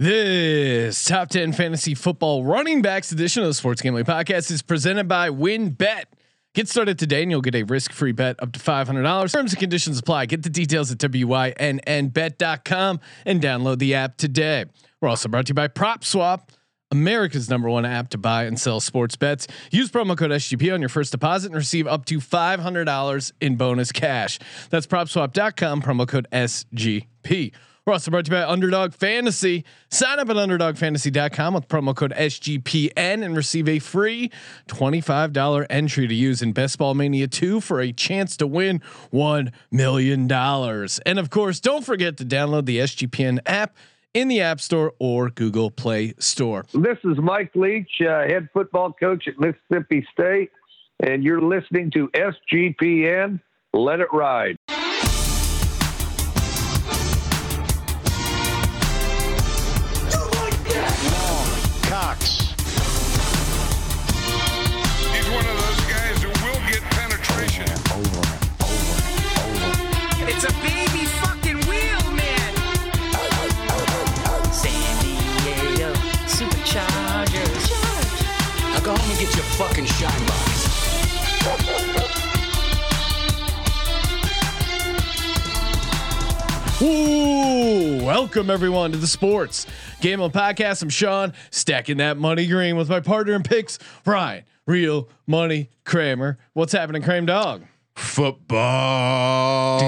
This top 10 fantasy football running backs edition of the Sports Gambling Podcast is presented by WynnBET. Get started today and you'll get a risk free bet up to $500. Terms and conditions apply. Get the details at WYNNBet.com and download the app today. We're also brought to you by PropSwap, America's number one app to buy and sell sports bets. Use promo code SGP on your first deposit and receive up to $500 in bonus cash. That's propswap.com, promo code SGP. Also brought to you by Underdog Fantasy. Sign up at underdogfantasy.com with promo code SGPN and receive a free $25 entry to use in Best Ball Mania 2 for a chance to win $1 million. And of course, don't forget to download the SGPN app in the App Store or Google Play Store. This is Mike Leach, uh, head football coach at Mississippi State, and you're listening to SGPN. Let it ride. Welcome everyone to the Sports Gambling Podcast. I'm Sean, stacking that money green with my partner in picks, Ryan, real money Kramer. What's happening, Kramer Dog? Football.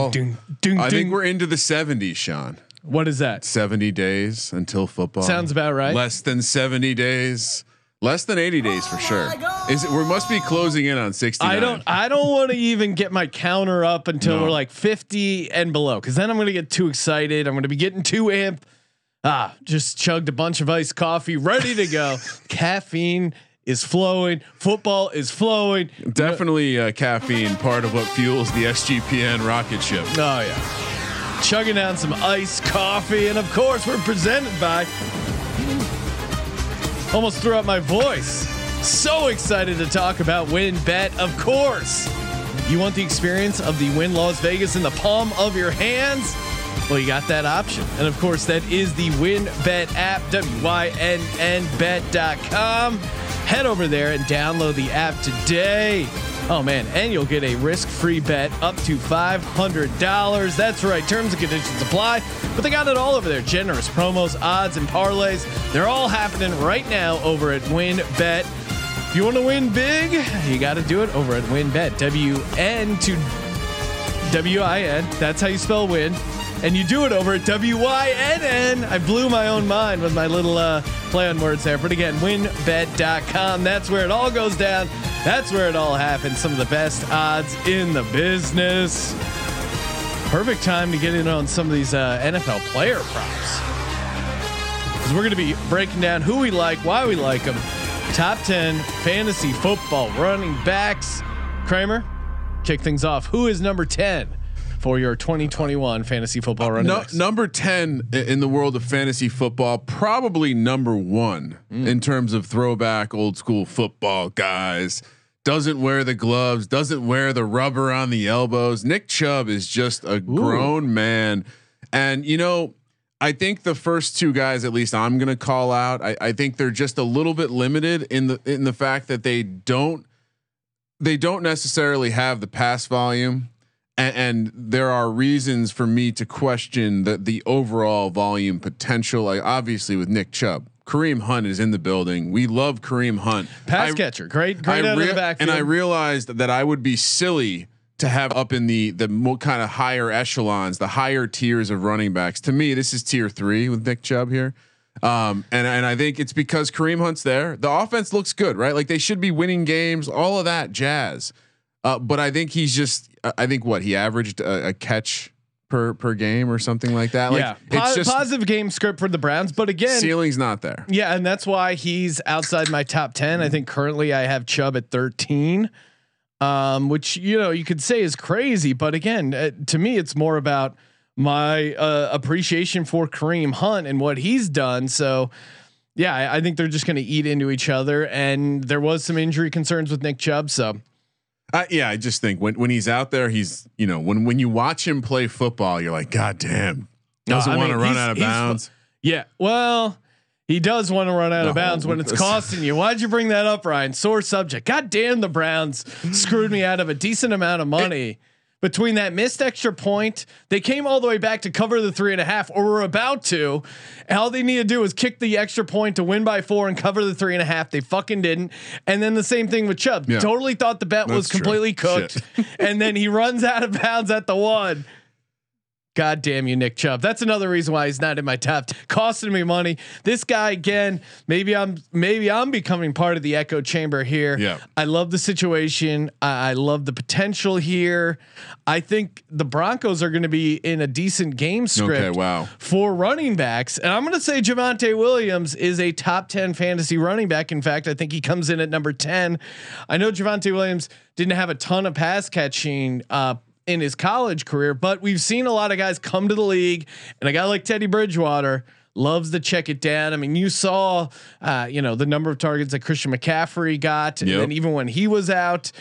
Ding, ding, I ding. think we're into the 70s, Sean. What is that? 70 days until football. Sounds about right. Less than 70 days. Less than 80 days for sure. Is it we must be closing in on 60. I don't. I don't want to even get my counter up until No. we're like 50 and below, because then I'm going to get too excited. I'm going to be getting too amp. Ah, just chugged a bunch of iced coffee, ready to go. Caffeine is flowing. Football is flowing. Definitely uh, caffeine part of what fuels the SGPN rocket ship. Oh yeah. Chugging down some iced coffee, and of course, we're presented by. Almost threw out my voice. So excited to talk about WynnBET, of course. You want the experience of the Wynn Las Vegas in the palm of your hands? Well, you got that option. And of course, that is the Win Bet app, W Y N N bet.com. Head over there and download the app today. Oh man, and you'll get a risk-free bet up to $500. That's right, terms and conditions apply. But they got it all over there. Generous promos, odds, and parlays. They're all happening right now over at WynnBET. If you want to win big, you got to do it over at WynnBET. W N to W I N. That's how you spell win. And you do it over at WYNN. I blew my own mind with my little uh, play on words there. But again, wynnbet.com. That's where it all goes down. That's where it all happens. Some of the best odds in the business. Perfect time to get in on some of these uh, NFL player props. Because we're going to be breaking down who we like, why we like them. Top 10 fantasy football running backs. Kramer, kick things off. Who is number 10 for your 2021 fantasy football running No, number 10 in the world of fantasy football, probably number one Mm. in terms of throwback old school football guys. Doesn't wear the gloves, doesn't wear the rubber on the elbows. Nick Chubb is just a grown man. And, you know, I think the first two guys, at least I'm going to call out. I, I think they're just a little bit limited in the in the fact that they don't they don't necessarily have the pass volume and, and there are reasons for me to question the the overall volume potential. Like obviously with Nick Chubb, Kareem Hunt is in the building. We love Kareem Hunt, Pass I- catcher. Great, great I out of the backfield. and I realized that I would be silly to have up in the the more kind of higher echelons, the higher tiers of running backs. To me, this is tier three with Nick Chubb here. Um, and and I think it's because Kareem Hunt's there. The offense looks good, right? Like they should be winning games, all of that jazz. Uh, but I think he's just. I- I think what he averaged a, a catch per per game or something like that. Like yeah, it's Po- just positive game script for the Browns, but again, ceiling's not there. yeah, and that's why he's outside my top ten. I think currently I have Chubb at thirteen, um, which you know you could say is crazy, but again, uh, to me, it's more about my uh, appreciation for Kareem Hunt and what he's done. So. Yeah, I, I think they're just going to eat into each other, and there was some injury concerns with Nick Chubb. So Uh, yeah, I just think when when he's out there, he's you know when when you watch him play football, you're like, God damn, doesn't want to run out of bounds. Yeah. Well, he does want to run out of bounds when it's costing you. Why'd you bring that up, Ryan? Sore subject. God damn, the Browns screwed me out of a decent amount of money. Between that missed extra point, they came all the way back to cover the three and a half, or were about to. All they need to do is kick the extra point to win by four and cover the three and a half. They fucking didn't. And then the same thing with Chubb. Yeah. Totally thought the bet was That's true. completely cooked. and then he runs out of bounds at the one. God damn you, Nick Chubb. That's another reason why he's not in my top. 10. Costing me money. This guy again. Maybe I'm maybe I'm becoming part of the echo chamber here. Yeah. I love the situation. I, I love the potential here. I think the Broncos are going to be in a decent game script. Okay, wow. For running backs, and I'm going to say Javonte Williams is a top ten fantasy running back. In fact, I think he comes in at number ten. I know Javonte Williams didn't have a ton of pass catching. Uh, in his college career, but we've seen a lot of guys come to the league, and a guy like Teddy Bridgewater loves to check it down. I mean, you saw, uh, you know, the number of targets that Christian McCaffrey got, and Yep. then even when he was out,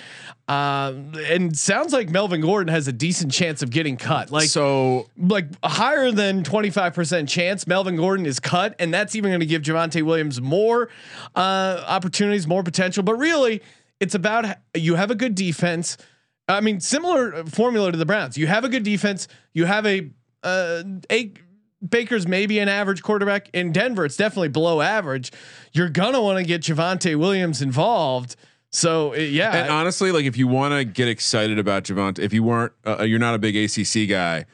um, and sounds like Melvin Gordon has a decent chance of getting cut. Like, so like higher than 25% chance Melvin Gordon is cut. And that's even going to give Javonte Williams more uh, opportunities, more potential. But really, it's about you have a good defense. I mean, similar formula to the Browns. You have a good defense. You have a, uh, a Baker's maybe an average quarterback in Denver. It's definitely below average. You're to want to get Javonte Williams involved. So uh, yeah, And honestly, like if you want to get excited about Javonte, if you weren't, uh, you're not a big ACC guy,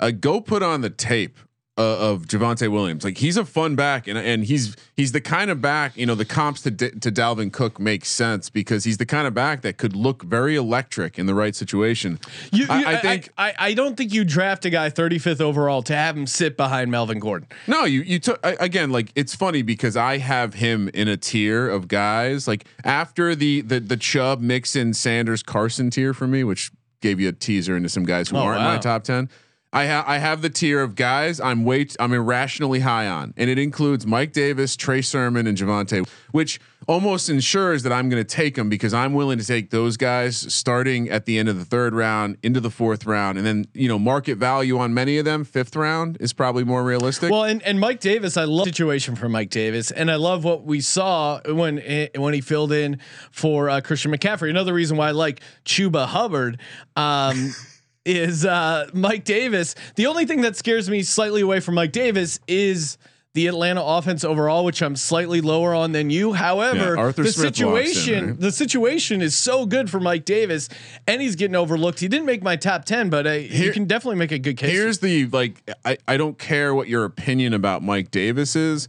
uh, go put on the tape uh, of Javonte Williams. Like he's a fun back, and and he's he's the kind of back. You know, the comps to D- to Dalvin Cook makes sense because he's the kind of back that could look very electric in the right situation. You, I- you- I think- I, I don't think you draft a guy 35th overall to have him sit behind Melvin Gordon. No, you you took again. Like it's funny because I have him in a tier of guys. Like after the the the Chubb, Mixon, Sanders, Carson tier for me, which gave you a teaser into some guys who Oh, aren't in wow. my top ten. I have I have the tier of guys I'm way I'm irrationally high on, and it includes Mike Davis, Trey Sermon, and Javonte, which almost ensures that I'm going to take them because I'm willing to take those guys starting at the end of the third round into the fourth round, and then you know market value on many of them fifth round is probably more realistic. Well, and, and Mike Davis, I love the situation for Mike Davis, and I love what we saw when when he filled in for uh, Christian McCaffrey. Another reason why I like Chuba Hubbard. Um, is uh, Mike Davis. The only thing that scares me slightly away from Mike Davis is the Atlanta offense overall, which I'm slightly lower on than you. However, Yeah, Arthur the Smith walks in, situation, right? the situation is so good for Mike Davis, and he's getting overlooked. He didn't make my top ten, but uh, you can definitely make a good case. Here's the like I, I don't care what your opinion about Mike Davis is.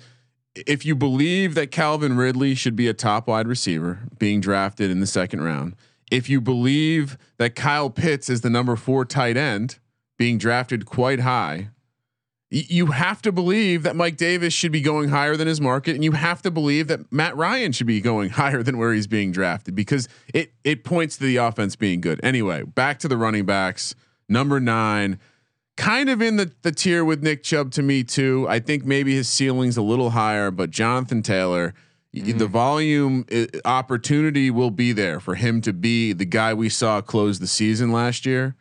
If you believe that Calvin Ridley should be a top wide receiver being drafted in the second round, if you believe that Kyle Pitts is the number four tight end being drafted quite high, you have to believe that Mike Davis should be going higher than his market, and you have to believe that Matt Ryan should be going higher than where he's being drafted because it it points to the offense being good. Anyway, back to the running backs. Number nine, kind of in the the tier with Nick Chubb to me too. I think maybe his ceiling's a little higher, but Jonathan Taylor. Y- The volume opportunity will be there for him to be the guy we saw close the season last year.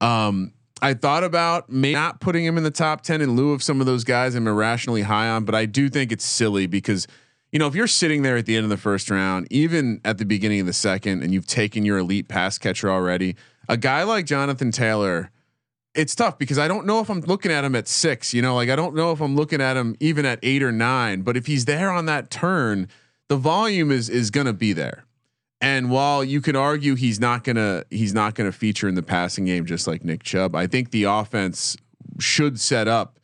Um, I thought about may not putting him in the top 10 in lieu of some of those guys I'm irrationally high on, but I do think it's silly because, you know, if you're sitting there at the end of the first round, even at the beginning of the second, and you've taken your elite pass catcher already, a guy like Jonathan Taylor, it's tough because I don't know if I'm looking at him at six, you know, like I don't know if I'm looking at him even at eight or nine, but if he's there on that turn, the volume is is gonna be there. And while you could argue he's not gonna he's not gonna feature in the passing game just like Nick Chubb, I think the offense should set up.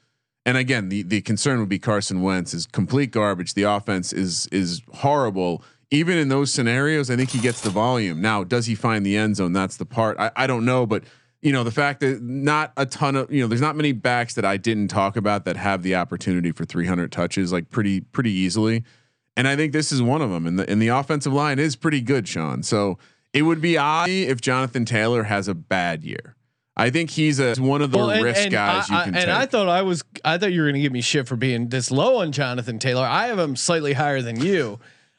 And again, the the concern would be Carson Wentz is complete garbage. The offense is is horrible. Even in those scenarios, I think he gets the volume. Now, does he find the end zone? That's the part I, I don't know, but you know the fact that not a ton of you know there's not many backs that I didn't talk about that have the opportunity for 300 touches like pretty pretty easily. And I think this is one of them. And the and the offensive line is pretty good, Sean. So it would be odd if Jonathan Taylor has a bad year. I think he's a one of the Well, and- risk and guys I, you I- can and take. I thought I was, I thought you were going to give me shit for being this low on Jonathan Taylor. I have him slightly higher than you.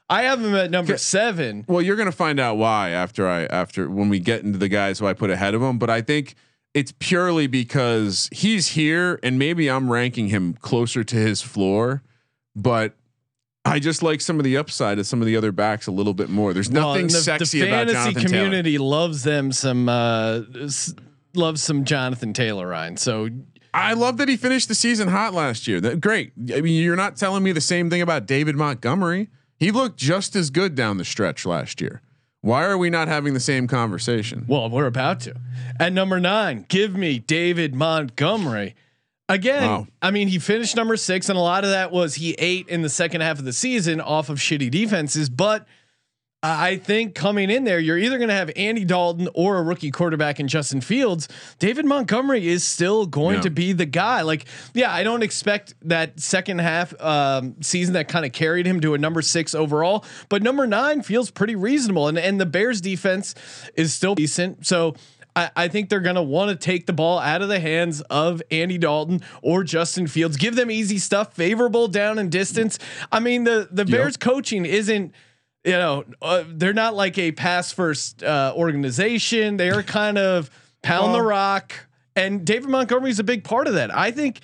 I have him at number seven. well, you're going to find out why after I after when we get into the guys who I put ahead of him. But I think it's purely because he's here and maybe I'm ranking him closer to his floor, but I just like some of the upside of some of the other backs a little bit more. There's Well, nothing and the, sexy the about fantasy Jonathan community loves them some uh, s- loves some Jonathan Taylor Ryan. So I love that he finished the season hot last year. That great. I mean, you're not telling me the same thing about David Montgomery. He looked just as good down the stretch last year. Why are we not having the same conversation? well, we're about to. At number nine, give me David Montgomery. Again, Wow. I mean, he finished number six, and a lot of that was he ate in the second half of the season off of shitty defenses. But I think coming in there, you're either going to have Andy Dalton or a rookie quarterback in Justin Fields. David Montgomery is still going Yeah. to be the guy. Like, yeah, I don't expect that second half um, season that kind of carried him to a number six overall, but number nine feels pretty reasonable. And and the Bears defense is still decent. So. I, I think they're going to want to take the ball out of the hands of Andy Dalton or Justin Fields. Give them easy stuff, favorable down and distance. I mean, the the Bears coaching isn't you know, uh, they're not like a pass first uh, organization. They're kind of pound the rock, and David Montgomery is a big part of that. I think.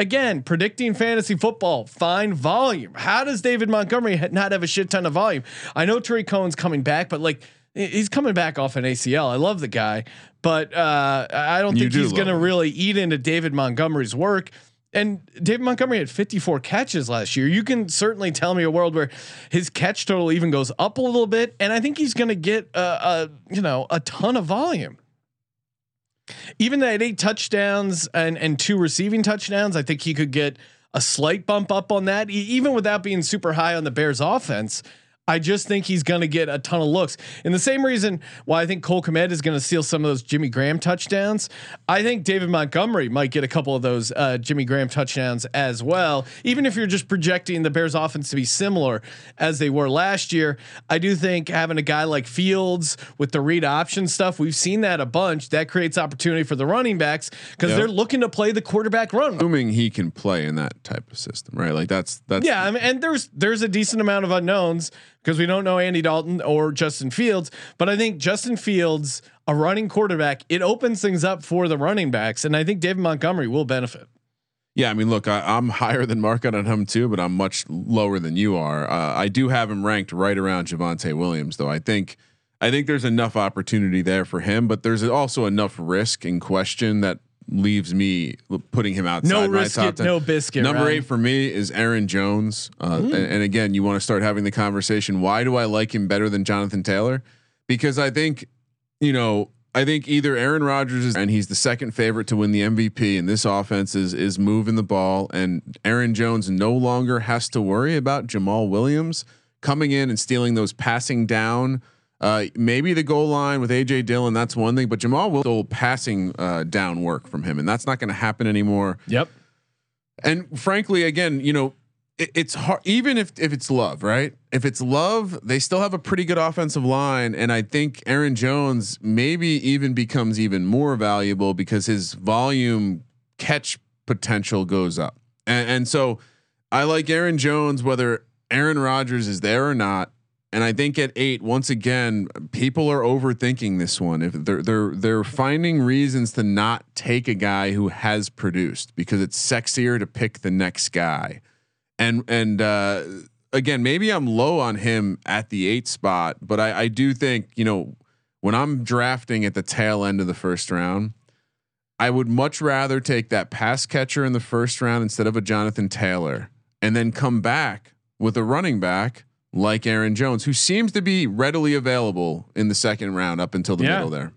Again, predicting fantasy football, find volume. How does David Montgomery ha- not have a shit ton of volume? I know Tarik Cohen's coming back, but like he's coming back off an ACL. I love the guy, but uh, I don't You think do he's going to really eat into David Montgomery's work. And David Montgomery had 54 catches last year. You can certainly tell me a world where his catch total even goes up a little bit, and I think he's going to get a, a you know a ton of volume. Even at eight touchdowns and and two receiving touchdowns, I think he could get a slight bump up on that, even without being super high on the Bears' offense. I just think he's going to get a ton of looks. And the same reason why I think Cole Kmet is going to steal some of those Jimmy Graham touchdowns. I think David Montgomery might get a couple of those uh, Jimmy Graham touchdowns as well. Even if you're just projecting the Bears offense to be similar as they were last year, I do think having a guy like Fields with the read option stuff, we've seen that a bunch. That creates opportunity for the running backs because Yep. they're looking to play the quarterback run. Assuming he can play in that type of system, right? Like that's that's Yeah, I mean, and there's there's a decent amount of unknowns because we don't know Andy Dalton or Justin Fields, but I think Justin Fields, a running quarterback, it opens things up for the running backs, and I think David Montgomery will benefit. Yeah, I mean, look, I, I'm higher than market on him too, but I'm much lower than you are. Uh, I do have him ranked right around Javonte Williams, though. I think, I think there's enough opportunity there for him, but there's also enough risk in question that leaves me putting him outside No my risk it, 10. no biscuit. Number Ryan. eight for me is Aaron Jones, uh, and, and again, you want to start having the conversation. Why do I like him better than Jonathan Taylor? Because I think, you know, I think either Aaron Rodgers is, and he's the second favorite to win the MVP, and this offense is is moving the ball, and Aaron Jones no longer has to worry about Jamaal Williams coming in and stealing those passing down. Uh, maybe the goal line with AJ Dillon, that's one thing, but Jamal will still passing uh, down work from him, and that's not going to happen anymore. Yep. And frankly, again, you know, it, it's hard. Even if if it's love, right? If it's love, they still have a pretty good offensive line, and I think Aaron Jones maybe even becomes even more valuable because his volume catch potential goes up. And, and so, I like Aaron Jones whether Aaron Rodgers is there or not. And I think at eight, once again, people are overthinking this one. If they're they're they're finding reasons to not take a guy who has produced because it's sexier to pick the next guy. And and uh, again, maybe I'm low on him at the eight spot, but I, I do think you know when I'm drafting at the tail end of the first round, I would much rather take that pass catcher in the first round instead of a Jonathan Taylor, and then come back with a running back like Aaron Jones, who seems to be readily available in the second round up until the Yeah. middle there.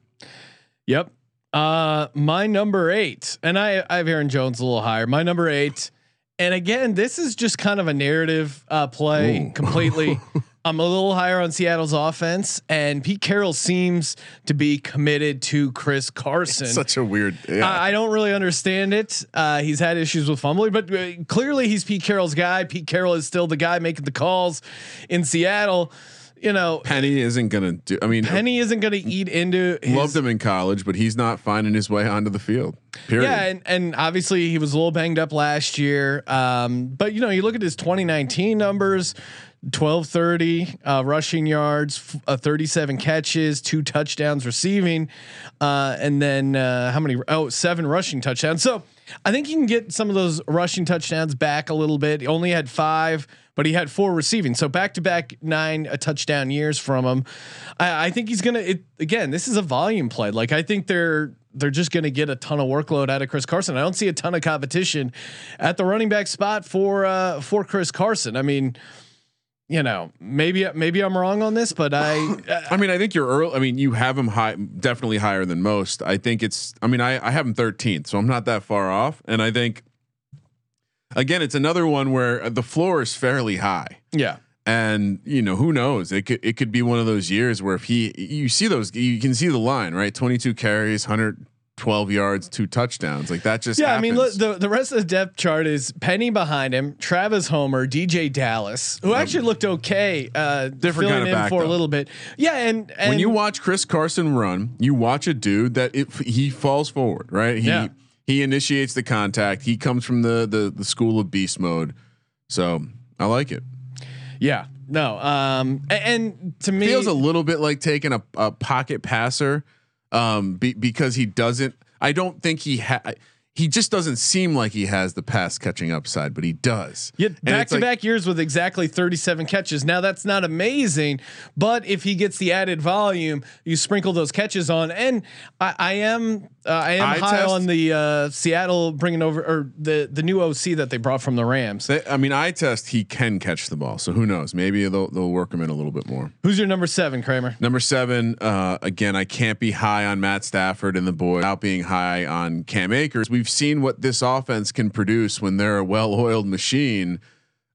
Yep. Uh, my number eight, and I, I have Aaron Jones a little higher. My number eight, and again, this is just kind of a narrative uh, play Ooh. completely. I'm a little higher on Seattle's offense, and Pete Carroll seems to be committed to Chris Carson. Such a weird. Yeah. I I don't really understand it. Uh, he's had issues with fumbling, but uh, clearly he's Pete Carroll's guy. Pete Carroll is still the guy making the calls in Seattle. you know, Penny isn't gonna do. I mean, Penny isn't going to eat into. His, loved him in college, but he's not finding his way onto the field. Period. Yeah, and, and obviously he was a little banged up last year. Um, but you know, you look at his 2019 numbers. 1230 uh, rushing yards, f- uh, 37 catches, two touchdowns receiving, uh, and then uh, how many? Oh, seven rushing touchdowns. So I think he can get some of those rushing touchdowns back a little bit. He only had five, but he had four receiving. So back to back nine uh, touchdown years from him. I, I think he's gonna. It, again, this is a volume play. Like I think they're they're just going to get a ton of workload out of Chris Carson. I don't see a ton of competition at the running back spot for uh, for Chris Carson. I mean, you know, maybe maybe I'm wrong on this, but I I mean, I think you're early. I mean, you have him high, definitely higher than most. I think it's. I mean, I I have him 13th, so I'm not that far off. And I think, again, it's another one where the floor is fairly high. yeah. And you know who knows? It could it could be one of those years where if he you see those you can see the line right, twenty two carries, hundred twelve yards, two touchdowns, like that just Yeah, I mean, look, the the rest of the depth chart is Penny behind him, Travis Homer, DJ Dallas, who actually looked okay, uh, Different kind of in back, for a little bit. Yeah, and, and when you watch Chris Carson run, you watch a dude that it, he falls forward, right? He Yeah. he initiates the contact. He comes from the the the school of beast mode. So I like it. yeah, no, um, a- and, to me, Feels a little bit like taking a, a pocket passer, um, be, because he doesn't. I don't think he ha- He just doesn't seem like he has the pass catching upside, but he does. Yeah, back to like, back years with exactly 37 catches. Now that's not amazing, but if he gets the added volume, you sprinkle those catches on. And I, I am uh, I am Eye high test? on the uh, Seattle bringing over or the the new OC that they brought from the Rams. They- I mean, I test. He can catch the ball, so who knows? Maybe they'll they'll work him in a little bit more. Who's your number seven, Kramer? Number seven, uh, again, I can't be high on Matt Stafford and the boy without being high on Cam Akers. We've seen what this offense can produce when they're a well-oiled machine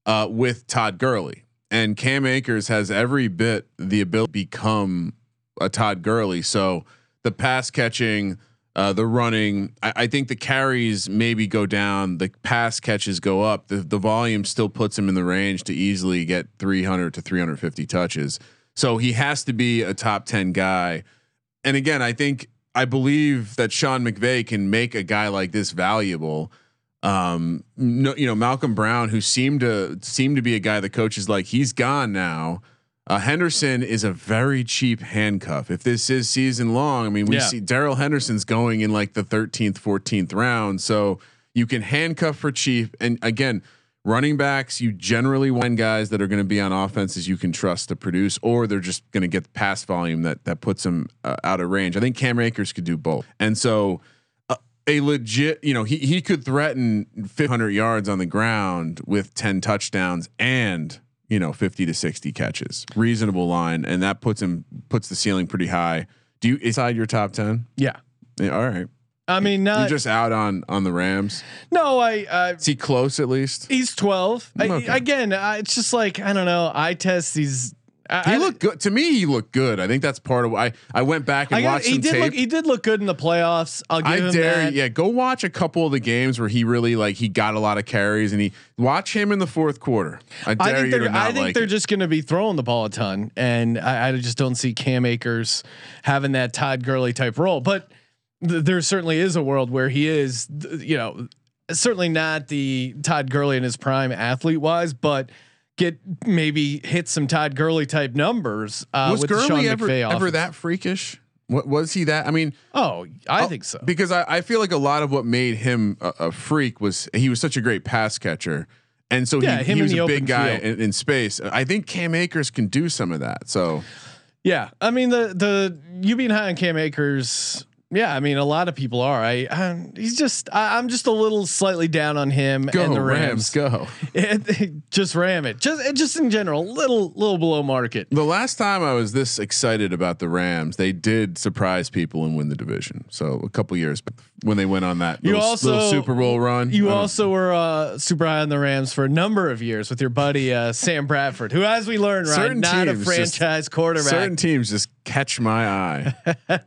uh, with Todd Gurley, and Cam Akers has every bit the ability to become a Todd Gurley. So the pass catching. Uh, the running, I, I think the carries maybe go down. The pass catches go up. The the volume still puts him in the range to easily get 300 to 350 touches. So he has to be a top 10 guy. And again, I think I believe that Sean McVay can make a guy like this valuable. Um, no, you know, Malcolm Brown, who seemed to seem to be a guy the coach is like, he's gone now. Uh, Henderson is a very cheap handcuff. If this is season long, I mean, we Yeah. see Darrell Henderson's going in like the 13th, 14th round. So you can handcuff for cheap. And again, running backs, you generally want guys that are going to be on offenses you can trust to produce, or they're just going to get the pass volume that that puts them uh, out of range. I think Cam Akers could do both, and so uh, a legit, you know, he he could threaten 500 yards on the ground with 10 touchdowns and you know 50 to 60 catches, reasonable line, and that puts him puts the ceiling pretty high. Do you inside your top 10? Yeah. Yeah, all right. I mean, not, You're just out on on the Rams. no. I uh, Is he close at least? he's 12. I, again, I, it's just like I don't know. I test these. I, He looked good to me. He looked good. I think that's part of why I went back and I watched he some did tape. look. He did look good in the playoffs. I'll give I him dare, that. yeah, go watch a couple of the games where he really like he got a lot of carries, and he watch him in the fourth quarter. I dare I think you they're. to not I think like they're it. just going to be throwing the ball a ton, and I, I just don't see Cam Akers having that Todd Gurley type role. But th- there certainly is a world where he is, you know, certainly not the Todd Gurley in his prime athlete wise, but get maybe hit some Todd Gurley type numbers uh, was with the Sean Gurley ever ever that freakish? What was he that? I mean, Oh, I Oh, think so. because I, I feel like a lot of what made him a, a freak was he was such a great pass catcher. And so Yeah, he, he was a big guy in, in space. I think Cam Akers can do some of that. So Yeah, I mean the the you being high on Cam Akers. Yeah, I mean a lot of people are. I, I he's just I, I'm just a little slightly down on him go and the Rams, Rams. go. just ram it. Just just in general, little little below market. The last time I was this excited about the Rams, they did surprise people and win the division. So a couple years when they went on that You little, also- little Super Bowl run. You also were uh, super high on the Rams for a number of years with your buddy uh, Sam Bradford, who, as we learned, right, not a teams just- franchise quarterback. certain teams just catch my eye.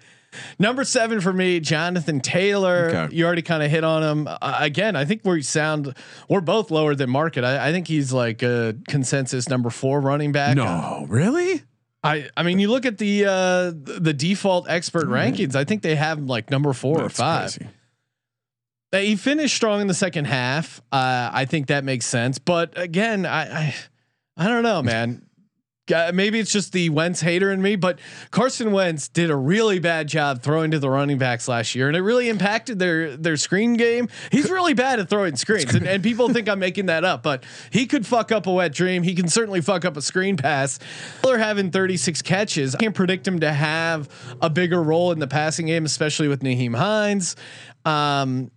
Number seven for me, Jonathan Taylor. Okay. You already kind of hit on him. Uh, again, I think we sound we're both lower than market. I, I think he's like a consensus number four running back. no, really? I I mean, you look at the uh the, default expert rankings. I think they have him like number four or five. crazy. Uh, He finished strong in the second half. Uh, I think that makes sense. But again, I I, I don't know, man. Maybe it's just the Wentz hater in me, but Carson Wentz did a really bad job throwing to the running backs last year, and it really impacted their their screen game. He's really bad at throwing screens, and, and people think I'm making that up, but he could fuck up a wet dream. He can certainly fuck up a screen pass. They're having 36 catches. I can't predict him to have a bigger role in the passing game, especially with Nyheim Hines. Um,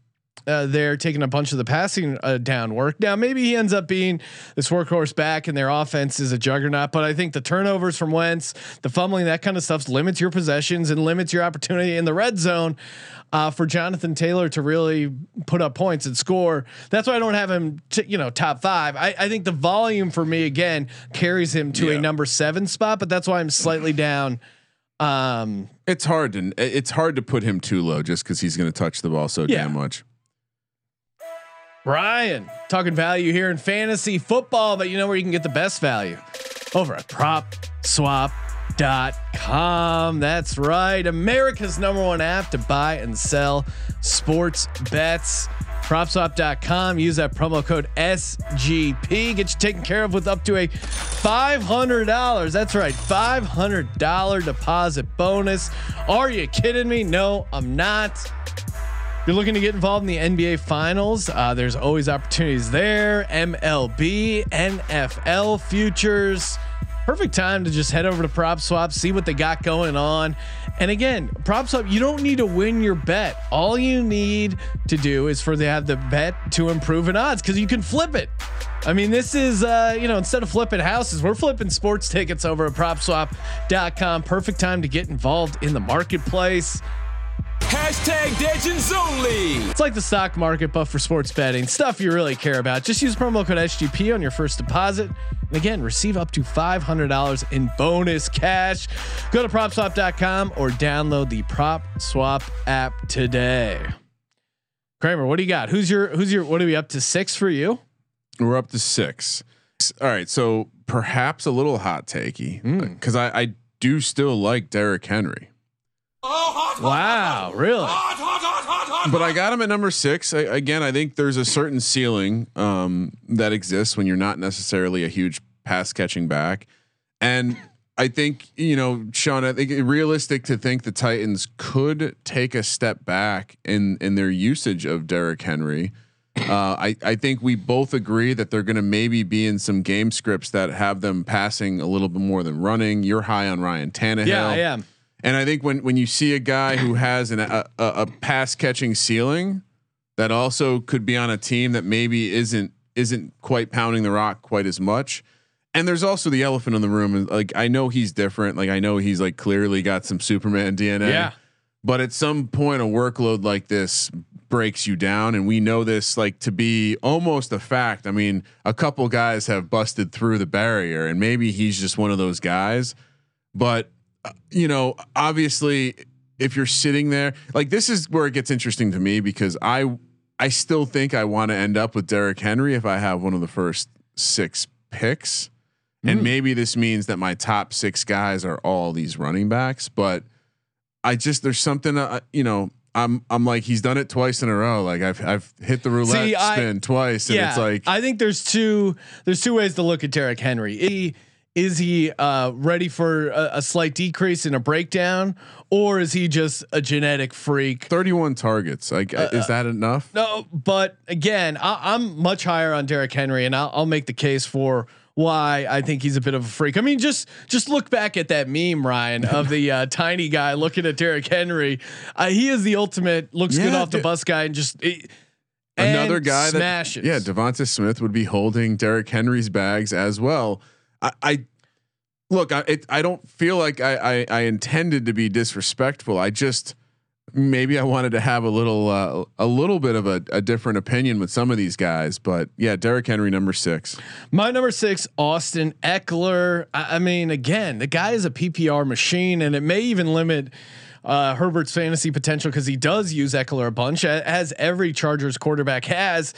uh, they're taking a bunch of the passing uh, down work. Now, maybe he ends up being this workhorse back and their offense is a juggernaut, but I think the turnovers from Wentz, the fumbling, that kind of stuff limits your possessions and limits your opportunity in the red zone uh, for Jonathan Taylor to really put up points and score. That's why I don't have him, t- you know, top five. I, I think the volume for me again carries him to Yeah. a number seven spot, but that's why I'm slightly down. Um, It's hard to it's hard to put him too low just because he's going to touch the ball so Yeah. damn much. Ryan, talking value here in fantasy football, but you know where you can get the best value over at propswap.com. That's right. America's number one app to buy and sell sports bets. Propswap.com. Use that promo code SGP. Get you taken care of with up to a $500. That's right. $500 deposit bonus. Are you kidding me? No, I'm not. You're looking to get involved in the NBA Finals. Uh, there's always opportunities there. MLB, NFL futures. Perfect time to just head over to Prop Swap, see what they got going on. And again, Prop Swap, you don't need to win your bet. All you need to do is for they have the bet to improve in odds because you can flip it. I mean, this is uh, you know, instead of flipping houses, we're flipping sports tickets over at propswap.com. Perfect time to get involved in the marketplace. Hashtag Legends only. It's like the stock market, but for sports betting stuff you really care about. Just use promo code SGP on your first deposit. And again, receive up to $500 in bonus cash. Go to propswap.com or download the Prop Swap app today. Kramer, what do you got? Who's your, who's your, what are we up to six for you? We're up to six. All right, so perhaps a little hot takey hmm. because I, I do still like Derrick Henry, Wow, really? but I got him at number six. I, again, I think there's a certain ceiling um, that exists when you're not necessarily a huge pass catching back, and I think you know, Sean. I think it's realistic to think the Titans could take a step back in in their usage of Derrick Henry. Uh, I I think we both agree that they're going to maybe be in some game scripts that have them passing a little bit more than running. You're high on Ryan Tannehill. Yeah, I am. And I think when when you see a guy who has an, a, a, pass catching ceiling that also could be on a team that maybe isn't isn't quite pounding the rock quite as much. And there's also the elephant in the room. and, Like I know he's different. Like I know he's like clearly got some Superman DNA. Yeah. But at some point, a workload like this breaks you down, and we know this like to be almost a fact. I mean, a couple guys have busted through the barrier, and maybe he's just one of those guys. But you know, obviously, if you're sitting there, like this is where it gets interesting to me because I, I still think I want to end up with Derrick Henry if I have one of the first six picks. And maybe this means that my top six guys are all these running backs, but I just there's something uh, you know I'm I'm like he's done it twice in a row. Like I've I've hit the roulette See, I- spin twice, and it's like I think there's two there's two ways to look at Derrick Henry. He, is he uh, ready for a, a slight decrease in a breakdown, or is he just a genetic freak? 31 targets. Like Uh, is that enough? No, but again, I, I'm much higher on Derrick Henry, and I'll, I'll make the case for why I think he's a bit of a freak. I mean, just just look back at that meme, Ryan, of the uh, tiny guy looking at Derrick Henry. Uh, he is the ultimate looks good off the dude. bus guy, and just it, Another guy smashes. that yeah, Devonta Smith would be holding Derrick Henry's bags as well. I, I look, I it, I don't feel like I, I I intended to be disrespectful. I just maybe I wanted to have a little uh, a little bit of a, a different opinion with some of these guys, but yeah, Derrick Henry number six. My number six, Austin Ekeler. I, I mean, again, the guy is a PPR machine, and it may even limit uh, Herbert's fantasy potential because he does use Ekeler a bunch, as every Chargers quarterback has.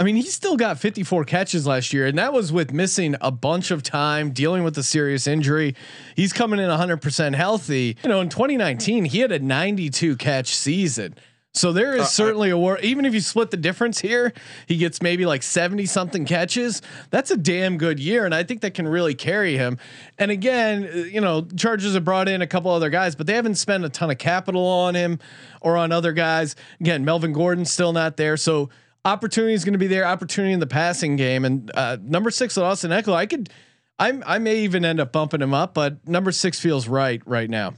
I mean, he still got 54 catches last year, and that was with missing a bunch of time, dealing with a serious injury. He's coming in 100% healthy. You know, in 2019, he had a 92 catch season. So there is certainly a war. Even if you split the difference here, he gets maybe like 70 something catches. That's a damn good year. And I think that can really carry him. And again, uh, you know, Chargers have brought in a couple other guys, but they haven't spent a ton of capital on him or on other guys. Again, Melvin Gordon's still not there. So opportunity is going to be there. Opportunity in the passing game. And uh, number six with Austin Ekeler, I could, I'm, I may even end up bumping him up, but number six feels right right now.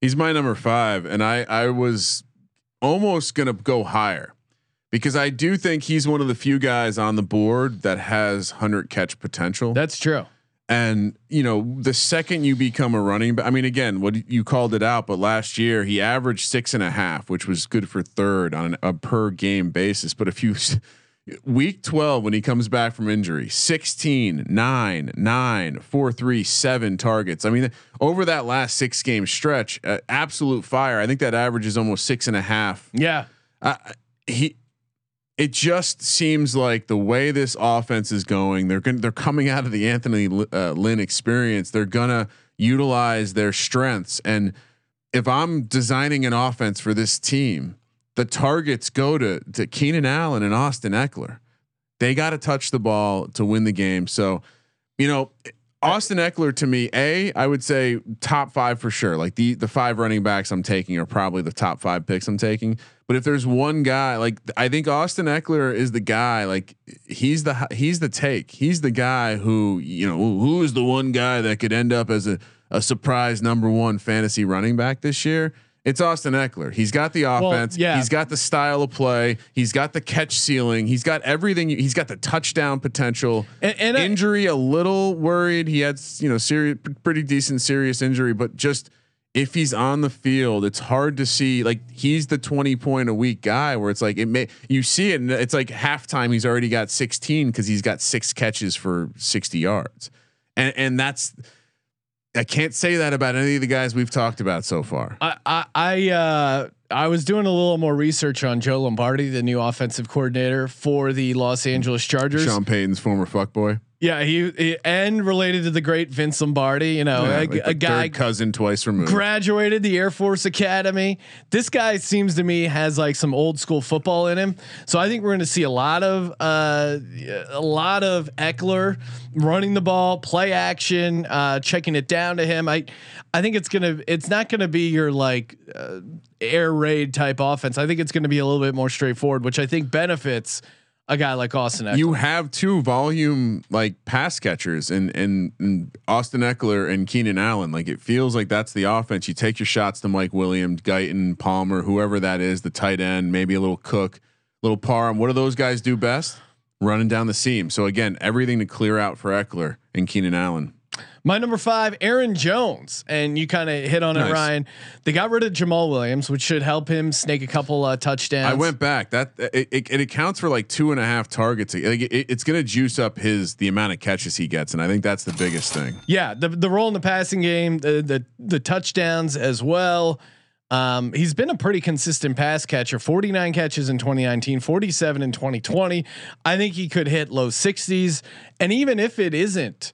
He's my number five, and I I was almost gonna go higher because I do think he's one of the few guys on the board that has hundred catch potential. That's true. And you know, the second you become a running back, I mean, again, what you called it out, but last year he averaged six and a half, which was good for third on a per game basis. But if you week 12 when he comes back from injury 16 9 9 4 3 7 targets i mean over that last six game stretch uh, absolute fire i think that average is almost six and a half Yeah. uh, he it just seems like the way this offense is going they're going they're coming out of the anthony uh, lynn experience they're gonna utilize their strengths and if i'm designing an offense for this team the targets go to to Keenan Allen and Austin Ekeler. They got to touch the ball to win the game. So, you know, Austin Ekeler to me, a I would say top five for sure. Like the the five running backs I'm taking are probably the top five picks I'm taking. But if there's one guy, like I think Austin Ekeler is the guy. Like he's the he's the take. He's the guy who you know who is the one guy that could end up as a a surprise number one fantasy running back this year. It's Austin Ekeler. He's got the offense. yeah. He's got the style of play. He's got the catch ceiling. He's got everything. He's got the touchdown potential. And- and injury, a little worried. He had you know serious, pretty decent serious injury, but just if he's on the field, it's hard to see. Like he's the twenty point a week guy, where it's like it may you see it. And it's like halftime. He's already got sixteen because he's got six catches for sixty yards, and and that's. I can't say that about any of the guys we've talked about so far. I I I, uh, I was doing a little more research on Joe Lombardi, the new offensive coordinator for the Los Angeles Chargers. Sean Payton's former fuckboy. Yeah, he, he and related to the great Vince Lombardi. You know, Yeah, a, like a guy cousin twice removed. graduated the Air Force Academy. This guy seems to me has like some old school football in him. So I think we're going to see a lot of uh, a lot of Ekeler running the ball, play action, uh, checking it down to him. I I think it's gonna it's not going to be your like uh, air raid type offense. I think it's going to be a little bit more straightforward, which I think benefits a guy like Austin Ekeler. you have two volume like pass catchers and and, Austin Ekeler and Keenan Allen. Like it feels like that's the offense. You take your shots to Mike Williams, Guyton, Palmer, whoever that is, the tight end, maybe a little Cook, little Parham. What do those guys do best? Running down the seam. So again, everything to clear out for Ekeler and Keenan Allen. My number five, Aaron Jones, and you kind of hit on Nice. it, Ryan. They got rid of Jamaal Williams, which should help him snake a couple uh, touchdowns. I went back. That it, it, it accounts for like two and a half targets. Like it, it's going to juice up his the amount of catches he gets, and I think that's the biggest thing. Yeah, the the role in the passing game, the the, the touchdowns as well. Um, he's been a pretty consistent pass catcher. 49 catches in 2019, 47 in 2020. I think he could hit low 60s. And even if it isn't,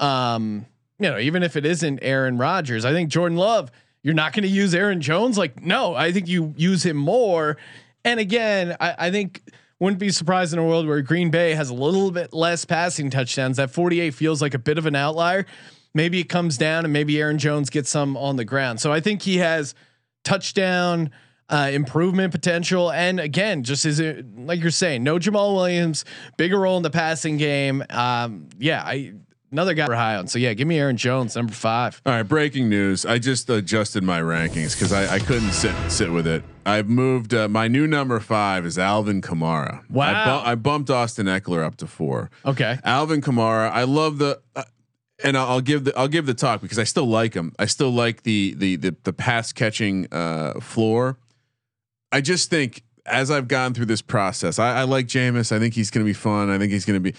um, you know, even if it isn't Aaron Rodgers, I think Jordan Love, you're not going to use Aaron Jones. Like, no, I think you use him more. And again, I, I think wouldn't be surprised in a world where Green Bay has a little bit less passing touchdowns. That 48 feels like a bit of an outlier. Maybe it comes down and maybe Aaron Jones gets some on the ground. So I think he has touchdown uh, improvement potential. And again, just as it, like you're saying, no Jamaal Williams, bigger role in the passing game. Um, yeah, I another guy we're high on. So yeah, give me Aaron Jones, number five. All right, breaking news. I just adjusted my rankings because I, I couldn't sit sit with it. I've moved. Uh, my new number five is Alvin Kamara. Wow. I, bu- I bumped Austin Ekeler up to four. Okay. Alvin Kamara. I love the. Uh, and I'll, I'll give the I'll give the talk because I still like him. I still like the the the, the pass catching uh, floor. I just think as I've gone through this process, I, I like Jameis. I think he's going to be fun. I think he's going to be.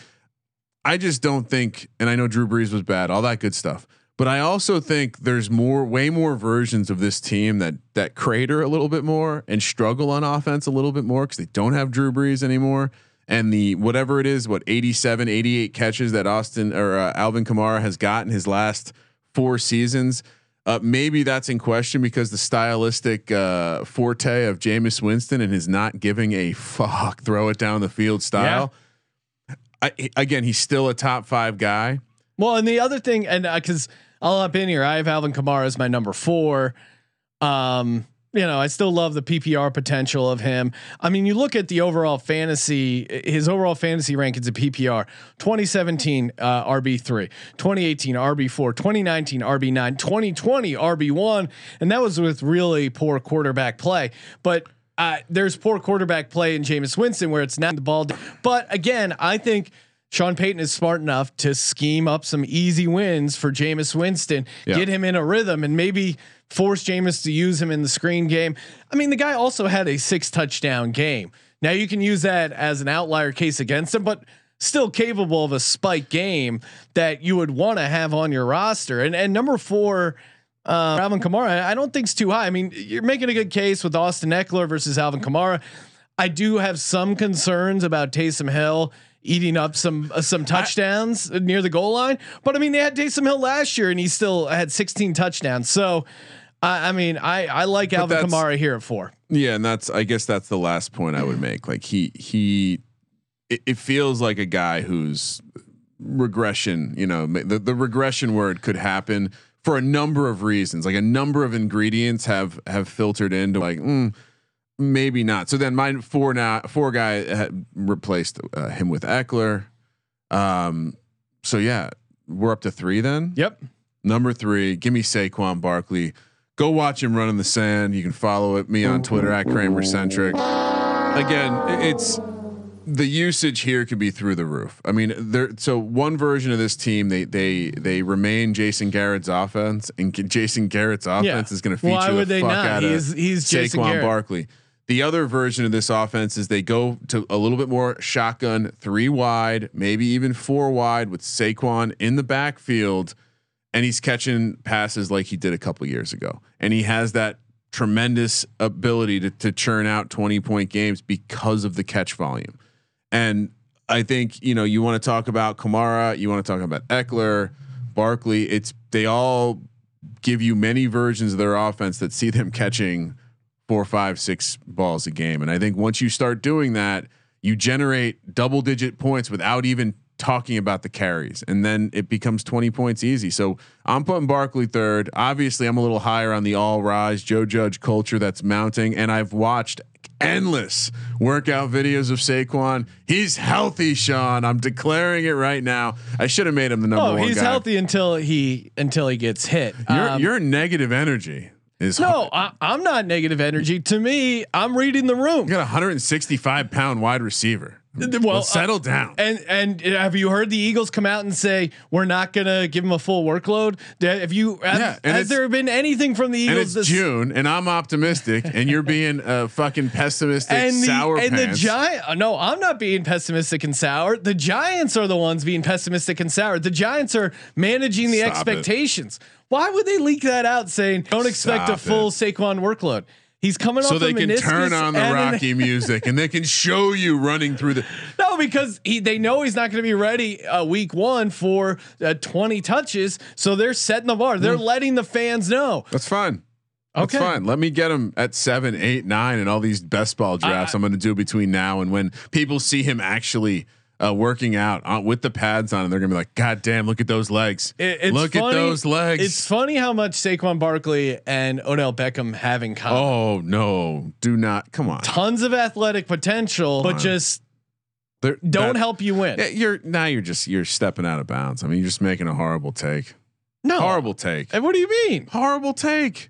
I just don't think, and I know Drew Brees was bad, all that good stuff. But I also think there's more, way more versions of this team that that crater a little bit more and struggle on offense a little bit more because they don't have Drew Brees anymore. and the whatever it is, what 87, 88 catches that Austin or uh, Alvin Kamara has gotten his last four seasons. Uh, maybe that's in question because the stylistic uh, forte of Jameis Winston and his not giving a fuck, throw it down the field style. Again, he's still a top five guy. Well, and the other thing, and because I'll up in here, I have Alvin Kamara as my number four. Um, you know, I still love the PPR potential of him. I mean, you look at the overall fantasy, his overall fantasy rankings of PPR 2017 uh, RB3, 2018 RB4, 2019 RB9, 2020 RB1. And that was with really poor quarterback play. But uh, there's poor quarterback play in Jameis Winston where it's not the ball. But again, I think. Sean Payton is smart enough to scheme up some easy wins for Jameis Winston, Yeah. get him in a rhythm, and maybe force Jameis to use him in the screen game. I mean, the guy also had a six touchdown game. Now you can use that as an outlier case against him, but still capable of a spike game that you would want to have on your roster. And and number four, uh, Alvin Kamara, I don't think's too high. I mean, you're making a good case with Austin Ekeler versus Alvin Kamara. I do have some concerns about Taysom Hill eating up some uh, some touchdowns near the goal line, but I mean they had Taysom Hill last year and he still had 16 touchdowns. So, I I mean, I I like Alvin Kamara here at four. Yeah, and that's I guess that's the last point I would make. Like he he, it, it feels like a guy who's regression. You know, the the regression word could happen for a number of reasons. Like a number of ingredients have have filtered into like. Mm, Maybe not. So then my four now four guy had replaced uh, him with Ekeler. Um, so yeah, we're up to three then. Yep. Number three, give me Saquon Barkley. Go watch him run in the sand. You can follow it, me on Twitter at Kramer Centric. Again, it's the usage here could be through the roof. I mean, there. So one version of this team, they they they remain Jason Garrett's offense, and Jason Garrett's offense is going to feature Why the would they fuck not? out of He's- he's Jason Saquon Garrett. Barkley. The other version of this offense is they go to a little bit more shotgun, three wide, maybe even four wide with Saquon in the backfield, and he's catching passes like he did a couple years ago. And he has that tremendous ability to, to churn out 20 point games because of the catch volume. And I think, you know, you want to talk about Kamara, you want to talk about Ekeler, Barkley. It's they all give you many versions of their offense that see them catching four, five, six balls a game. And I think once you start doing that, you generate double digit points without even talking about the carries. And then it becomes 20 points easy. So I'm putting Barkley third. Obviously, I'm a little higher on the all rise Joe Judge culture that's mounting. And I've watched endless workout videos of Saquon. He's healthy, Sean. I'm declaring it right now. I should have made him the number Oh, one he's guy. healthy until he until he gets hit. Your, Um, your negative energy is no, I, I'm not negative energy. To me, I'm reading the room. You got a 165 pound wide receiver. Well, Well, uh, settle down. And and have you heard the Eagles come out and say we're not gonna give him a full workload? Have you? Have, Yeah, has there been anything from the Eagles? it's June, and I'm optimistic, and you're being uh, fucking pessimistic, and the sour and the giant. uh, No, I'm not being pessimistic and sour. The Giants are the ones being pessimistic and sour. The Giants are managing the Stop it. expectations. Why would they leak that out saying don't expect a full it. Saquon workload? He's coming so off So they can turn on the Rocky music, and they can show you running through the. No, because he they know he's not going to be ready uh, week one for uh, 20 touches. So they're setting the bar. They're letting the fans know. That's fine. That's Okay. fine. Let me get him at seven, eight, nine, and all these best ball drafts I'm going to do between now and when people see him actually uh, working out uh, with the pads on, and they're to be like, "God damn, look at those legs! It- it's look at funny- those legs!" It's funny how much Saquon Barkley and Odell Beckham have in common. oh no, do not come on. Tons of athletic potential, but just They're- don't that- help you win. You're now you're just you're stepping out of bounds. I mean, you're just making a horrible take. no, Horrible take. And what do you mean? Horrible take.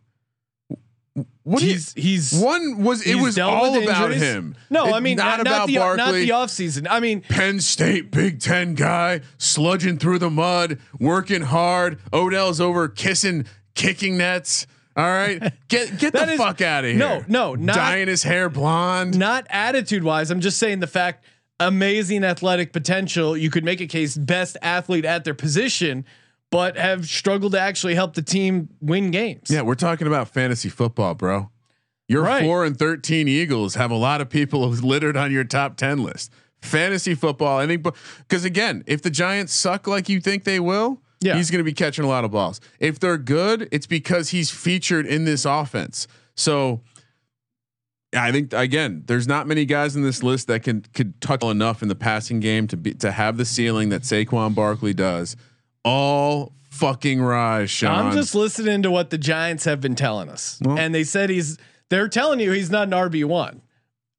What you- he's he's one was it was all about injuries. him. No, It- I mean not, not, about the not Barkley. the offseason. I mean Penn State Big Ten guy sludging through the mud, working hard. Odell's over kissing, kicking nets. All right, get get the is- fuck out of here. no, no, not- dyeing his hair blonde. not attitude wise. I'm just saying the fact amazing athletic potential. You could make a case best athlete at their position, but have struggled to actually help the team win games. Yeah, we're talking about fantasy football, bro. Your Right. four and thirteen Eagles have a lot of people littered on your top ten list. fantasy football. I think because again, if the Giants suck like you think they will, Yeah. he's going to be catching a lot of balls. If they're good, it's because he's featured in this offense. So I think again, there's not many guys in this list that can could touch enough in the passing game to be to have the ceiling that Saquon Barkley does. All fucking rise, Sean. I'm just listening to what the Giants have been telling us, Well- and they said he's. They're telling you he's not an RB one.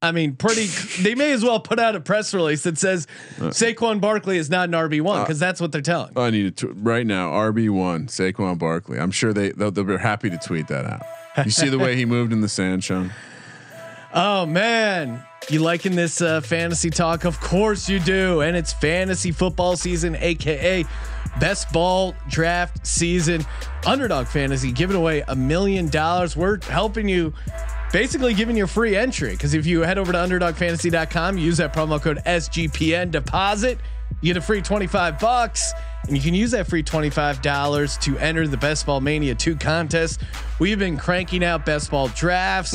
I mean, pretty. they may as well put out a press release that says Saquon Barkley is not an RB one because that's what they're telling. I need to right now. RB one, Saquon Barkley. I'm sure they they'll, they'll be happy to tweet that out. You see the way he moved in the sand, Sean. Oh man, you liking this uh, fantasy talk? Of course you do, and it's fantasy football season, aka best ball draft season. Underdog Fantasy giving away a million dollars. We're helping you. Basically, giving you a free entry because if you head over to underdogfantasy.com, use that promo code SGPN deposit, you get a free 25 bucks. And you can use that free $25 to enter the Best Ball Mania 2 contest. We've been cranking out best ball drafts.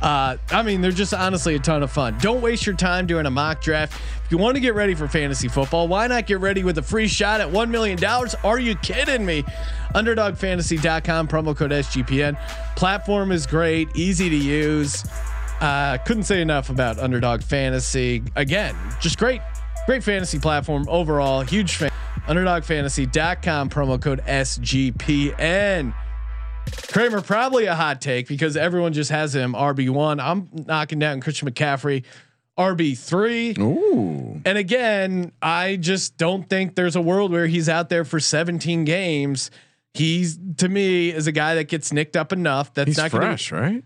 Uh, I mean, they're just honestly a ton of fun. Don't waste your time doing a mock draft. You want to get ready for fantasy football, why not get ready with a free shot at $1 million? Are you kidding me? UnderdogFantasy.com, promo code SGPN. Platform is great, easy to use. Uh, couldn't say enough about Underdog Fantasy. Again, just great, great fantasy platform overall. Huge fan. UnderdogFantasy.com promo code SGPN. Kramer probably a hot take because everyone just has him RB one. I'm knocking down Christian McCaffrey RB three. And again, I just don't think there's a world where he's out there for 17 games. He's to me is a guy that gets nicked up enough. That's he's not fresh, Gonna, right?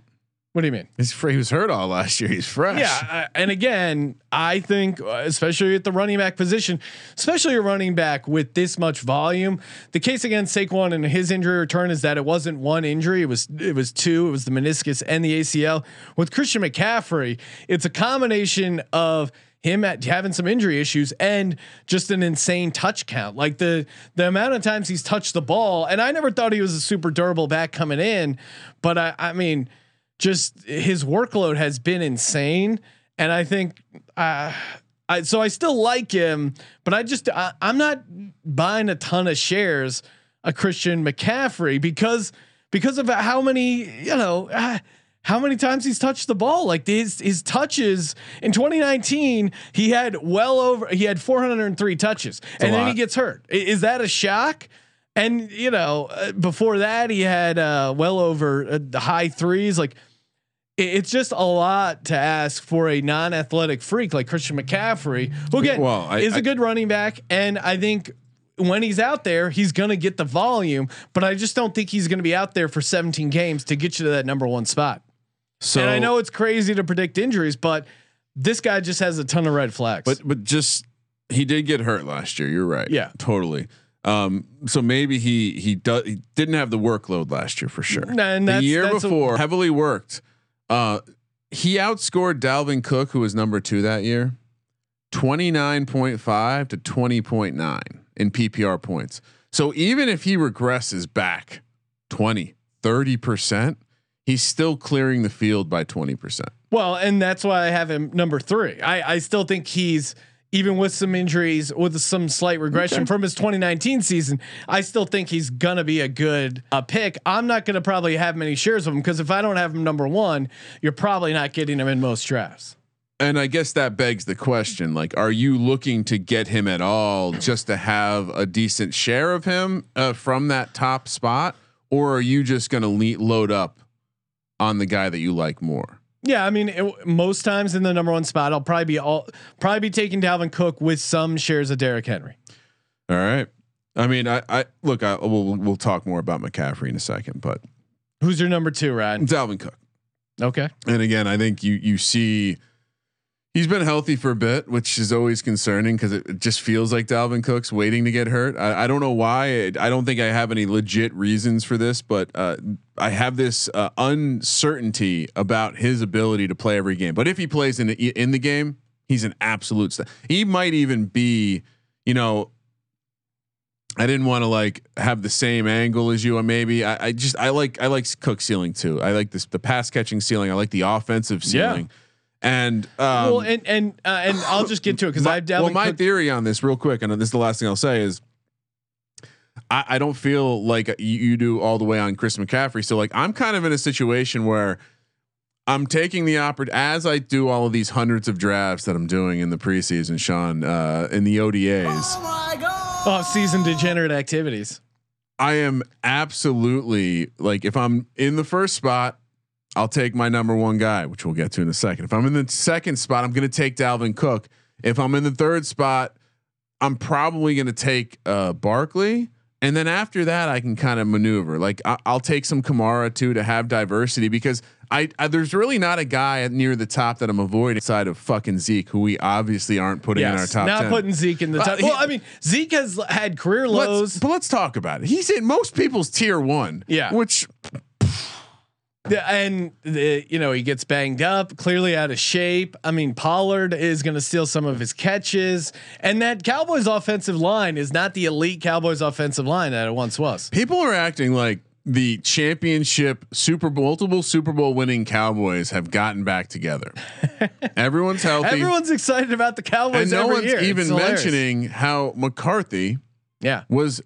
What do you mean? He's fr- he was hurt all last year. He's fresh. Yeah, I- and again, I think uh, especially at the running back position, especially a running back with this much volume, the case against Saquon and his injury return is that it wasn't one injury; it was it was two. It was the meniscus and the ACL. With Christian McCaffrey, it's a combination of him at having some injury issues and just an insane touch count. Like the the amount of times he's touched the ball, and I never thought he was a super durable back coming in, but I, I mean just his workload has been insane, and I think, uh, I so I still like him, but I just I, I'm not buying a ton of shares of Christian McCaffrey because because of how many you know. Uh, how many times he's touched the ball? Like his his touches in 2019, he had well over he had 403 touches, and then he gets hurt. Is that a shock? And you know, uh, before that, he had uh, well over uh, the high threes. Like it- it's just a lot to ask for a non-athletic freak like Christian McCaffrey, who again Well, I- is a I- good running back, and I think when he's out there, he's going to get the volume. But I just don't think he's going to be out there for 17 games to get you to that number one spot. So and I know it's crazy to predict injuries, but this guy just has a ton of red flags. but but just he did get hurt last year. You're right. Yeah. totally. Um, so maybe he he does he didn't have the workload last year for sure. And the year that's a- before, heavily worked. Uh, he outscored Dalvin Cook, who was number two that year, twenty nine point five to twenty point nine in PPR points. So even if he regresses back 20, 30 percent, he's still clearing the field by twenty percent. Well, and that's why I have him number three. I, I still think he's even with some injuries, with some slight regression from his 2019 season. I still think he's gonna be a good uh, pick. I'm not gonna probably have many shares of him because if I don't have him number one, you're probably not getting him in most drafts. And I guess that begs the question: like, are you looking to get him at all just to have a decent share of him uh, from that top spot, or are you just going to le- load up on the guy that you like more? Yeah, I mean, it, most times in the number one spot, I'll probably be all probably be taking Dalvin Cook with some shares of Derrick Henry. All right. I mean, I, I look. I we'll we'll talk more about McCaffrey in a second, but Who's your number two, Ryan? Dalvin Cook. Okay. And again, I think you you see he's been healthy for a bit, which is always concerning because it, it just feels like Dalvin Cook's waiting to get hurt. I, I don't know why. I don't think I have any legit reasons for this, but uh, I have this uh, uncertainty about his ability to play every game. But if he plays in the, in the game, he's an absolute. St- he might even be, you know. I didn't want to like have the same angle as you. Or maybe I, I just I like I like Cook ceiling too. I like this the pass catching ceiling. I like the offensive Yeah. Ceiling. And um, well, and and uh, and I'll just get to it because I've well, my Cook- theory on this, real quick, and this is the last thing I'll say is, I, I don't feel like you, you do all the way on Chris McCaffrey. So like, I'm kind of in a situation where I'm taking the oppor as I do all of these hundreds of drafts that I'm doing in the preseason, Sean, uh, in the ODAs. off season degenerate activities. I am absolutely like if I'm in the first spot, I'll take my number one guy, which we'll get to in a second. If I'm in the second spot, I'm going to take Dalvin Cook. If I'm in the third spot, I'm probably going to take uh, Barkley. And then after that, I can kind of maneuver. Like I, I'll take some Kamara too to have diversity because I, I there's really not a guy near the top that I'm avoiding aside of fucking Zeke, who we obviously aren't putting in our top. not 10. putting Zeke in the Uh, top. he- well, I mean, Zeke has had career Let's- lows. but let's talk about it. He's in most people's tier one. Yeah. which and the, you know he gets banged up, clearly out of shape. I mean, Pollard is going to steal some of his catches, and that Cowboys offensive line is not the elite Cowboys offensive line that it once was. people are acting like the championship Super Bowl, multiple Super Bowl winning Cowboys have gotten back together. Everyone's healthy. Everyone's excited about the Cowboys and no one's year. Even mentioning how McCarthy Yeah, was,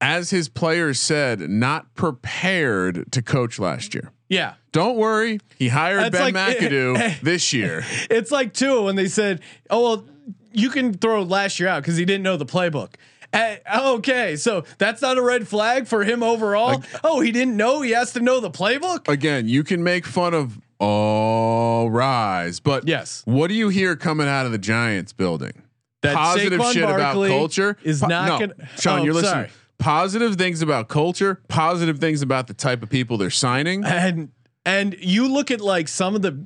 as his players said, not prepared to coach last year. Yeah. Don't worry, he hired That's Ben like- McAdoo this year. It's like too when they said, "Oh well, you can throw last year out because he didn't know the playbook." Uh, okay, so that's not a red flag for him overall. oh, he didn't know he has to know the playbook. Again, you can make fun of all rise, but Yes. what do you hear coming out of the Giants building? That positive Saquon shit Barkley about culture is Po- not no, gonna- Sean, Oh, you're listening. sorry. Positive things about culture, positive things about the type of people they're signing. and and you look at like some of the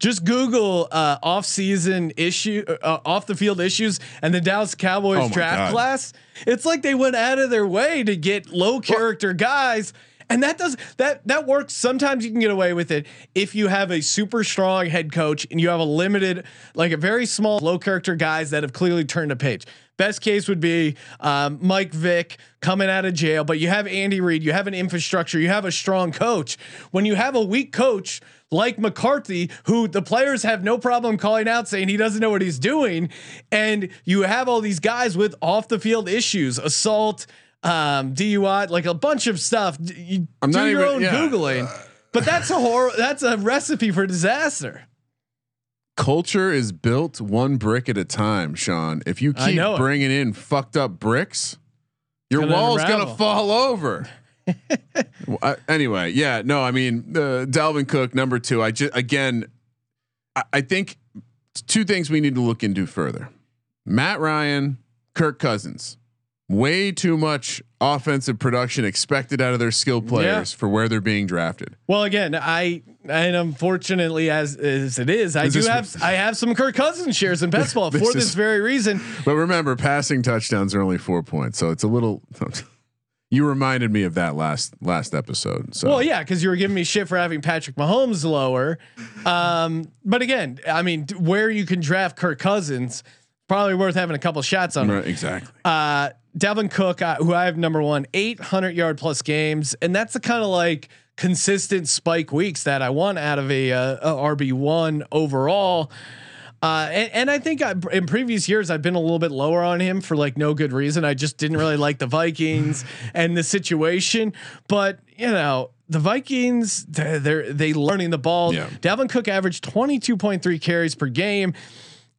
just Google uh, off season issue uh, off the field issues and the Dallas Cowboys Oh draft God. class. It's like they went out of their way to get low character guys. And that does that that works. Sometimes you can get away with it if you have a super strong head coach and you have a limited, like a very small, low character guys that have clearly turned a page. Best case would be um, Mike Vick coming out of jail, but you have Andy Reid, you have an infrastructure, you have a strong coach. When you have a weak coach like McCarthy, who the players have no problem calling out saying he doesn't know what he's doing, and you have all these guys with off the field issues, assault, um, DUI, like a bunch of stuff. You I'm do not your even- own yeah. googling, but that's a horror. That's a recipe for disaster. Culture is built one brick at a time, Sean. If you keep know it. bringing in fucked up bricks, your gonna wall's unravel. gonna fall over. Well, I- anyway, yeah, no, I mean, uh, Dalvin Cook, number two. I just again, I, I think two things we need to look into further: Matt Ryan, Kirk Cousins. Way too much offensive production expected out of their skill players for where they're being drafted. Well, again, I and unfortunately, as as it is, I Is do have I have some Kirk Cousins shares in best ball This for is- this very reason. But remember, passing touchdowns are only four points, so it's a little. you reminded me of that last last episode. So Well, yeah, because you were giving me shit for having Patrick Mahomes lower. Um, but again, I mean, where you can draft Kirk Cousins, probably worth having a couple shots on. Right, exactly. Uh, Dalvin Cook, uh, who I have number one, 800 yard plus games. And that's the kind of like consistent spike weeks that I want out of a, uh, a RB1 overall. Uh, and, and I think I, in previous years I've been a little bit lower on him for like no good reason. I just didn't really like the Vikings and the situation. But you know the Vikings, they're, they're they learning the ball. Yeah. Dalvin Cook averaged twenty two point three carries per game.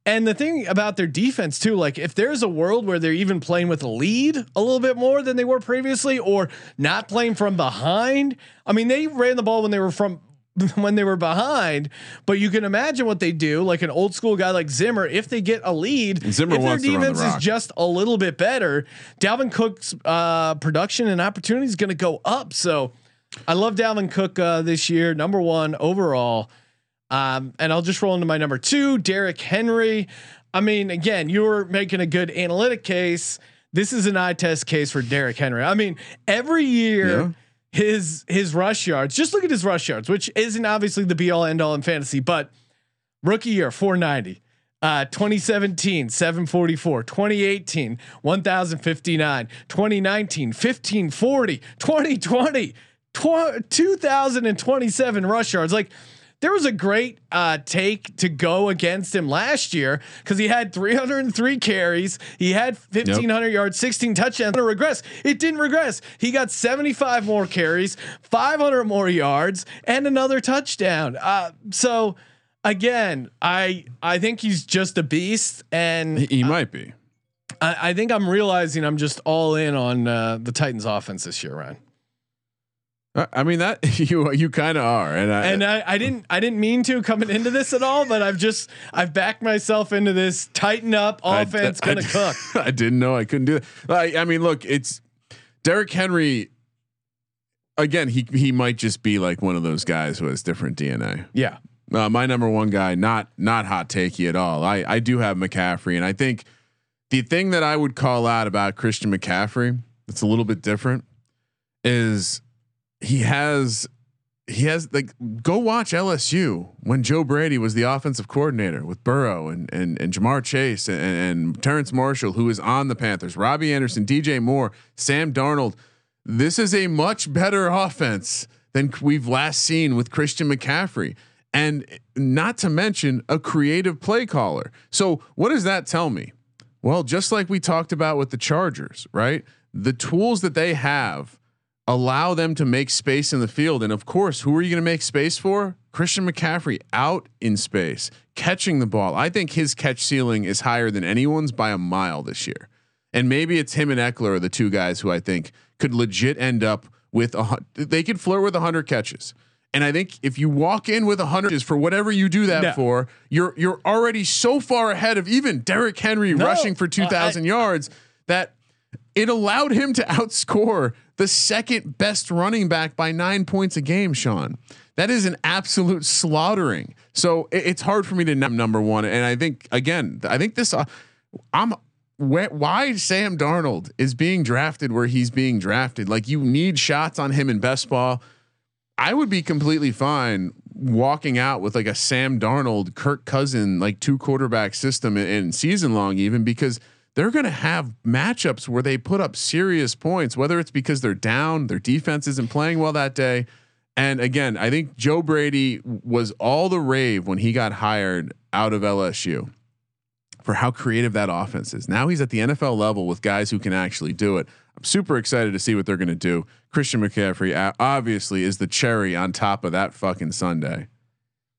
And the thing about their defense too, like if there's a world where they're even playing with a lead a little bit more than they were previously, or not playing from behind. I mean, they ran the ball when they were from when they were behind, but you can imagine what they do, like an old school guy like Zimmer, if they get a lead, Zimmer if their run the defense is just a little bit better, Dalvin Cook's uh, production and opportunity is going to go up. So I love Dalvin Cook uh, this year, number one overall. Um, and I'll just roll into my number two, Derrick Henry. I mean, again, you were making a good analytic case. This is an eye test case for Derrick Henry. I mean, every year Yeah. his his rush yards, just look at his rush yards, which isn't obviously the be all end all in fantasy, but rookie year 490. Uh, 2017, 744, 2018, 1059, 2019, 1540, 2020, tw- 2027 rush yards. Like there was a great uh, take to go against him last year because he had 303 carries, he had 1500 yards, 16 touchdowns. It regress. It didn't regress. He got 75 more carries, 500 more yards, and another touchdown. Uh, so again, I I think he's just a beast, and He, he might be. I, I think I'm realizing I'm just all in on uh, the Titans offense this year, Ryan. I- I mean that you you kind of are, and I, And I, I didn't I didn't mean to coming into this at all, but I've just I've backed myself into this tighten up offense I- gonna cook. I didn't know I couldn't do that. I, I mean, look, it's Derrick Henry. Again, he he might just be like one of those guys who has different DNA. Yeah. Uh, my number one guy, not not hot takey at all. I I do have McCaffrey, and I think the thing that I would call out about Christian McCaffrey that's a little bit different is he has he has like go watch LSU when Joe Brady was the offensive coordinator with Burrow and and and Ja'Marr Chase and, and Terrace Marshall who is on the Panthers, Robbie Anderson, DJ Moore, Sam Darnold. This is a much better offense than we've last seen with Christian McCaffrey. And not to mention a creative play caller. So, what does that tell me? Well, just like we talked about with the Chargers, right? The tools that they have allow them to make space in the field. And of course, who are you going to make space for? Christian McCaffrey out in space, catching the ball. I think his catch ceiling is higher than anyone's by a mile this year. And maybe it's him and Ekeler are the two guys who I think could legit end up with a they could flirt with a hundred catches. And I think if you walk in with a hundred for whatever you do that Yeah. for, you're you're already so far ahead of even Derrick Henry No, rushing for I- two thousand yards that it allowed him to outscore the second best running back by nine points a game, Sean. That is an absolute slaughtering. So it- it's hard for me to name number one. And I think again, I think this. Uh, I'm wh- why Sam Darnold is being drafted where he's being drafted. Like you need shots on him in best ball. I would be completely fine walking out with like a Sam Darnold, Kirk Cousin, like two quarterback system and season long, even because they're going to have matchups where they put up serious points, whether it's because they're down, their defense isn't playing well that day. And again, I think Joe Brady was all the rave when he got hired out of LSU for how creative that offense is. Now he's at the NFL level with guys who can actually do it. I'm super excited to see what they're going to do. Christian McCaffrey obviously is the cherry on top of that fucking sundae.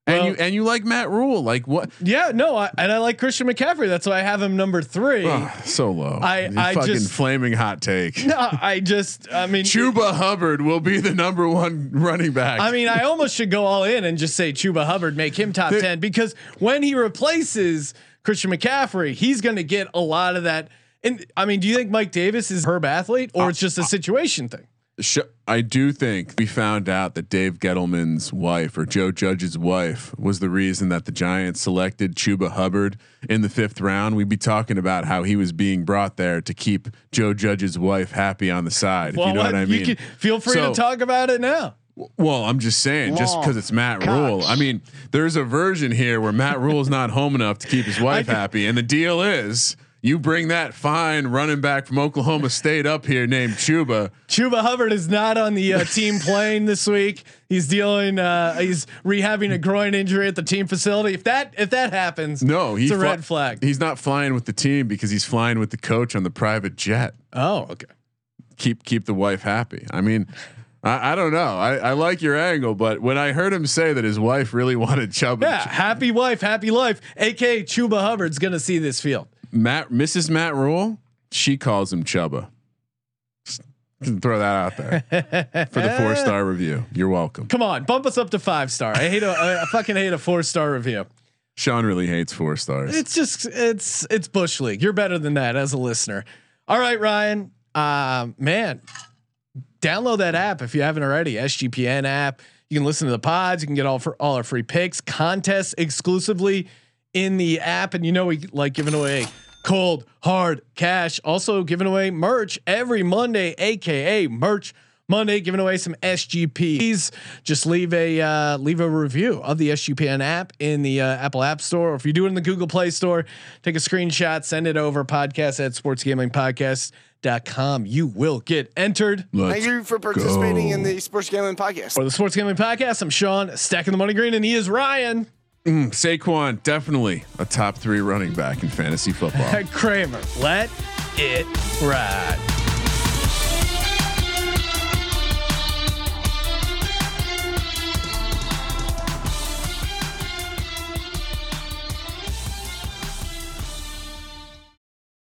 And Well- you and you like Matt Rhule, like what? Yeah, no, I, and I like Christian McCaffrey. That's why I have him number three. Ugh, so low. I- You I fucking just- flaming hot take. No, I just, I mean, Chuba Hubbard will be the number one running back. I mean, I almost should go all in and just say Chuba Hubbard, make him top 10 because when he replaces Christian McCaffrey, he's going to get a lot of that. And I mean, do you think Mike Davis is herb athlete or uh, it's just a uh, situation thing? Sh- I do think we found out that Dave Gettleman's wife or Joe Judge's wife was the reason that the Giants selected Chuba Hubbard in the fifth round. We'd be talking about how he was being brought there to keep Joe Judge's wife happy on the side. If you know what, I mean? can feel free So- to talk about it now. Well, I'm just saying, just because it's Matt Rhule. I mean, there's a version here where Matt Rhule is not home enough to keep his wife happy, and the deal is you bring that fine running back from Oklahoma State up here named Chuba. Chuba Hubbard is not on the uh, team plane this week. He's dealing. Uh, he's rehabbing a groin injury at the team facility. If that if that happens, No, it's he's a red flag. He's not flying with the team because he's flying with the coach on the private jet. oh, okay. Keep keep the wife happy. I mean. I, I don't know. I, I like your angle, but when I heard him say that his wife really wanted Chuba, Yeah, happy wife, happy life. AK Chuba Hubbard's gonna see this field. Matt, Mrs. Matt Rhule, she calls him Chuba. Just throw that out there for the four star review. You're welcome. Come on, bump us up to five star. I hate a I fucking hate a four star review. Sean really hates four stars. It's just it's it's bush league. You're better than that as a listener. All right, Ryan. Um, man, download that app if you haven't already. SGPN app. You can listen to the pods. You can get all for all our free picks, contests exclusively in the app, and you know we like giving away cold hard cash. Also giving away merch every Monday, aka merch Monday, giving away some SGPs. Just leave a uh, leave a review of the SGPN app in the uh, Apple App Store, or if you do it in the Google Play Store, take a screenshot, send it over podcast at sportsgamblingpodcast.com. You will get entered. Let's Thank you for participating go. in the Sports Gambling Podcast. For the Sports Gambling Podcast, I'm Sean, stacking the money green, and he is Ryan. Mm, Saquon definitely a top three running back in fantasy football. Kramer. Let it ride.